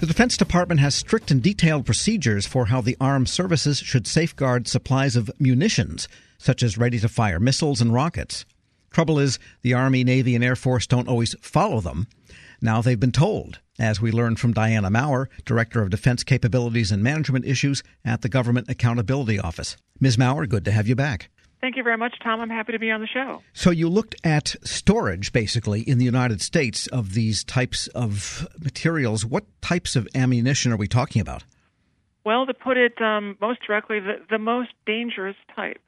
The Defense Department has strict and detailed procedures for how the armed services should safeguard supplies of munitions, such as ready to fire missiles and rockets. Trouble is, the Army, Navy, and Air Force don't always follow them. Now they've been told, as we learned from Diana Maurer, Director of Defense Capabilities and Management Issues at the Government Accountability Office. Ms. Maurer, good to have you back. Thank you very much, Tom. I'm happy to be on the show. So, you looked at storage basically in the United States of these types of materials. What types of ammunition are we talking about? Well, to put it um, most directly, the, the, most dangerous type.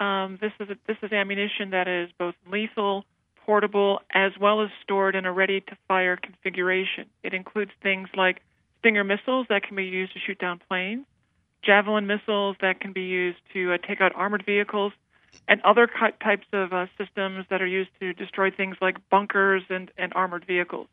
Um, this is a, this is ammunition that is both lethal, portable, as well as stored in a ready-to-fire configuration. It includes things like Stinger missiles that can be used to shoot down planes, Javelin missiles that can be used to uh, take out armored vehicles, and other types of uh, systems that are used to destroy things like bunkers and, and armored vehicles.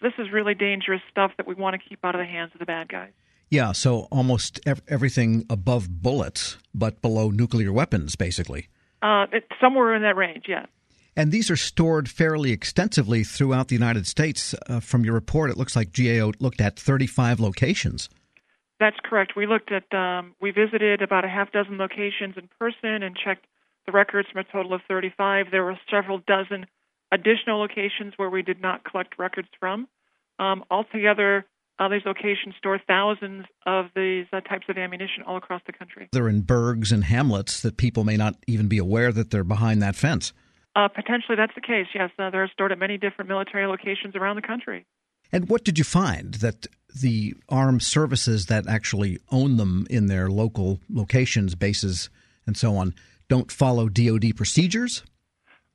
This is really dangerous stuff that we want to keep out of the hands of the bad guys. Yeah, so almost ev- everything above bullets, but below nuclear weapons, basically. Uh, it, somewhere in that range, yes. And these are stored fairly extensively throughout the United States. Uh, from your report, it looks like GAO looked at 35 locations. That's correct. We looked at, um, we visited about a half dozen locations in person and checked the records from a total of 35. There were several dozen additional locations where we did not collect records from. Um, altogether, uh, these locations store thousands of these uh, types of ammunition all across the country. They're in burgs and hamlets that people may not even be aware that they're behind that fence. Uh, potentially, that's the case. Yes, uh, they're stored at many different military locations around the country. And what did you find that the armed services that actually own them in their local locations, bases, and so on, don't follow DoD procedures?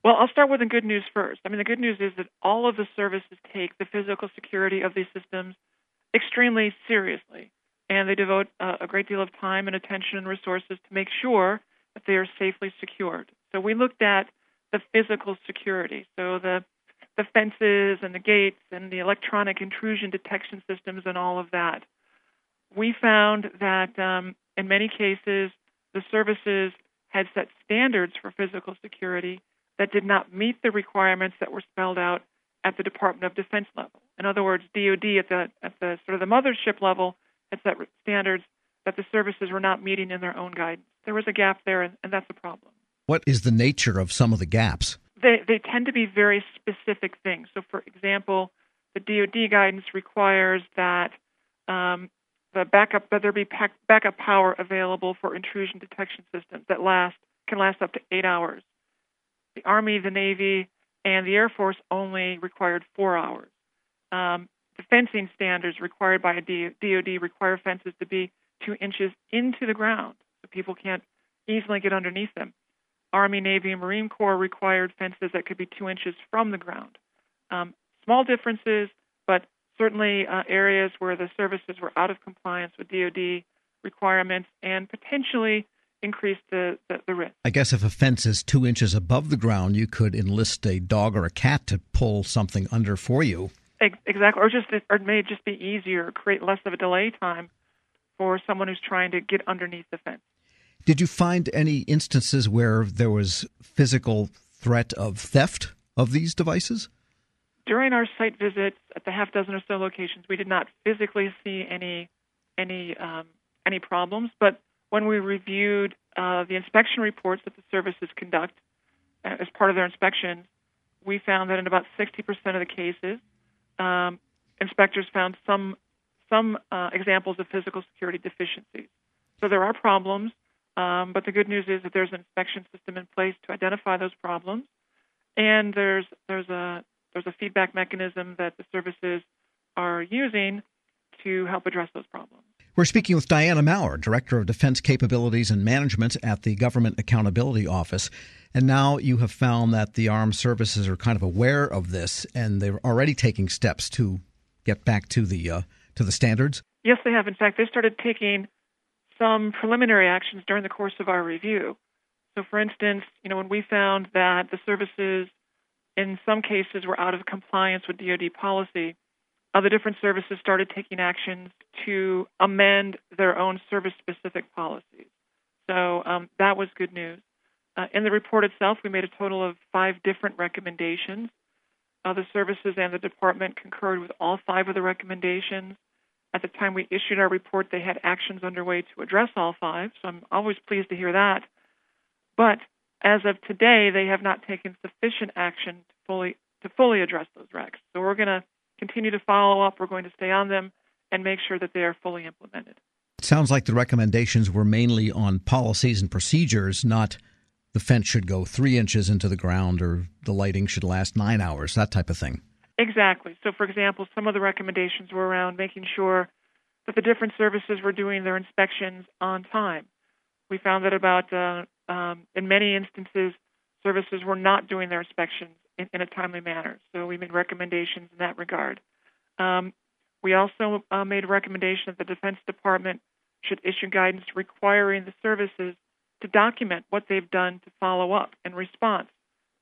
Well, I'll start with the good news first. I mean, the good news is that all of the services take the physical security of these systems extremely seriously, and they devote uh, a great deal of time and attention and resources to make sure that they are safely secured. So we looked at the physical security, so the the fences and the gates and the electronic intrusion detection systems and all of that. We found that um, in many cases the services had set standards for physical security that did not meet the requirements that were spelled out at the Department of Defense level. In other words, DoD at the at the sort of the mothership level had set standards that the services were not meeting in their own guidance. There was a gap there, and, and that's a problem. What is the nature of some of the gaps? They they tend to be very specific things. So, for example, the DoD guidance requires that um, the backup that there be backup power available for intrusion detection systems that last can last up to eight hours. The Army, the Navy, and the Air Force only required four hours. Um, the fencing standards required by DoD require fences to be two inches into the ground, so people can't easily get underneath them. Army, Navy, and Marine Corps required fences that could be two inches from the ground. Um, small differences, but certainly uh, areas where the services were out of compliance with DoD requirements and potentially increase the, the, the, risk. I guess if a fence is two inches above the ground, you could enlist a dog or a cat to pull something under for you. Exactly, or just or it may just be easier, create less of a delay time for someone who's trying to get underneath the fence. Did you find any instances where there was physical threat of theft of these devices? During our site visits at the half dozen or so locations, we did not physically see any any um, any problems. But when we reviewed uh, the inspection reports that the services conduct uh, as part of their inspections, we found that in about 60% of the cases, um, inspectors found some some uh, examples of physical security deficiencies. So there are problems, um, but the good news is that there's an inspection system in place to identify those problems, and there's there's a there's a feedback mechanism that the services are using to help address those problems. We're speaking with Diana Maurer, Director of Defense Capabilities and Management at the Government Accountability Office. And now you have found that the armed services are kind of aware of this, and they're already taking steps to get back to the uh, to the standards. Yes, they have. In fact, they started taking some preliminary actions during the course of our review. So, for instance, you know, when we found that the services in some cases we were out of compliance with DoD policy, other different services started taking actions to amend their own service specific policies. So um, that was good news. Uh, in the report itself, we made a total of five different recommendations. Uh, the services and the department concurred with all five of the recommendations. At the time we issued our report, they had actions underway to address all five, so I'm always pleased to hear that. But as of today, they have not taken sufficient action to fully to fully address those regs. So we're going to continue to follow up. We're going to stay on them and make sure that they are fully implemented. It sounds like the recommendations were mainly on policies and procedures, not the fence should go three inches into the ground or the lighting should last nine hours, that type of thing. Exactly. So, for example, some of the recommendations were around making sure that the different services were doing their inspections on time. We found that about uh, um, in many instances, services were not doing their inspections in, in, a timely manner. So we made recommendations in that regard. Um, we also uh, made a recommendation that the Defense Department should issue guidance requiring the services to document what they've done to follow up in response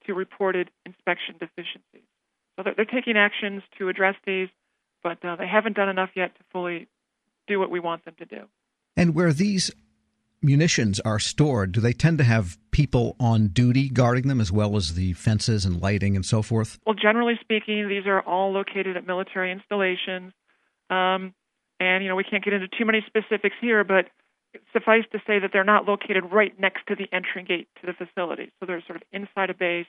to reported inspection deficiencies. So they're, they're taking actions to address these, but uh, they haven't done enough yet to fully do what we want them to do. And where these munitions are stored, do they tend to have people on duty guarding them as well as the fences and lighting and so forth? Well, generally speaking, these are all located at military installations. Um, and, you know, we can't get into too many specifics here, but suffice to say that they're not located right next to the entry gate to the facility. So they're sort of inside a base.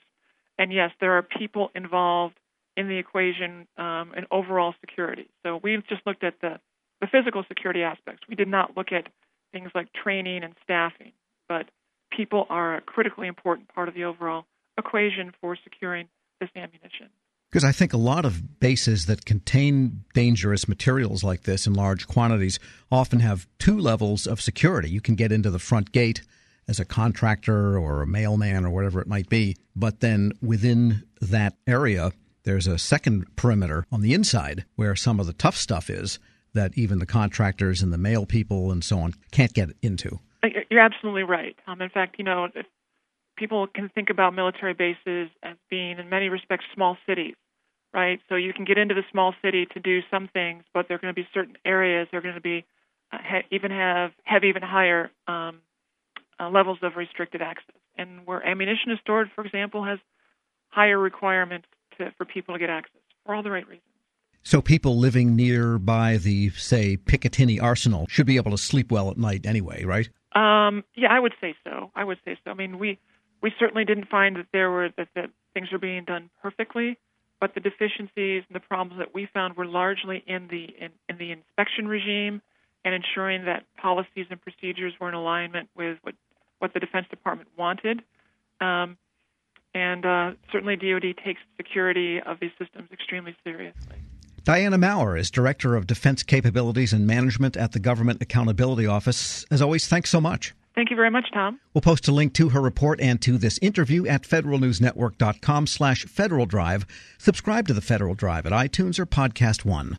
And yes, there are people involved in the equation um, and overall security. So we've just looked at the, the physical security aspects. We did not look at things like training and staffing, but people are a critically important part of the overall equation for securing this ammunition. Because I think a lot of bases that contain dangerous materials like this in large quantities often have two levels of security. You can get into the front gate as a contractor or a mailman or whatever it might be, but then within that area, there's a second perimeter on the inside where some of the tough stuff is that even the contractors and the mail people and so on can't get into. You're absolutely right. Um, in fact, you know, people can think about military bases as being, in many respects, small cities, right? So you can get into the small city to do some things, but there are going to be certain areas that are going to be uh, ha- even have have even higher um, uh, levels of restricted access. And where ammunition is stored, for example, has higher requirements to, for people to get access for all the right reasons. So people living nearby the, say, Picatinny Arsenal should be able to sleep well at night anyway, right? Um, yeah, I would say so. I would say so. I mean, we we certainly didn't find that there were that, that things were being done perfectly, but the deficiencies and the problems that we found were largely in the in, in the inspection regime and ensuring that policies and procedures were in alignment with what what the Defense Department wanted. Um, and uh, certainly, DoD takes security of these systems extremely seriously. Diana Maurer is Director of Defense Capabilities and Management at the Government Accountability Office. As always, thanks so much. Thank you very much, Tom. We'll post a link to her report and to this interview at federalnewsnetwork.com slash Federal Drive. Subscribe to the Federal Drive at iTunes or Podcast One.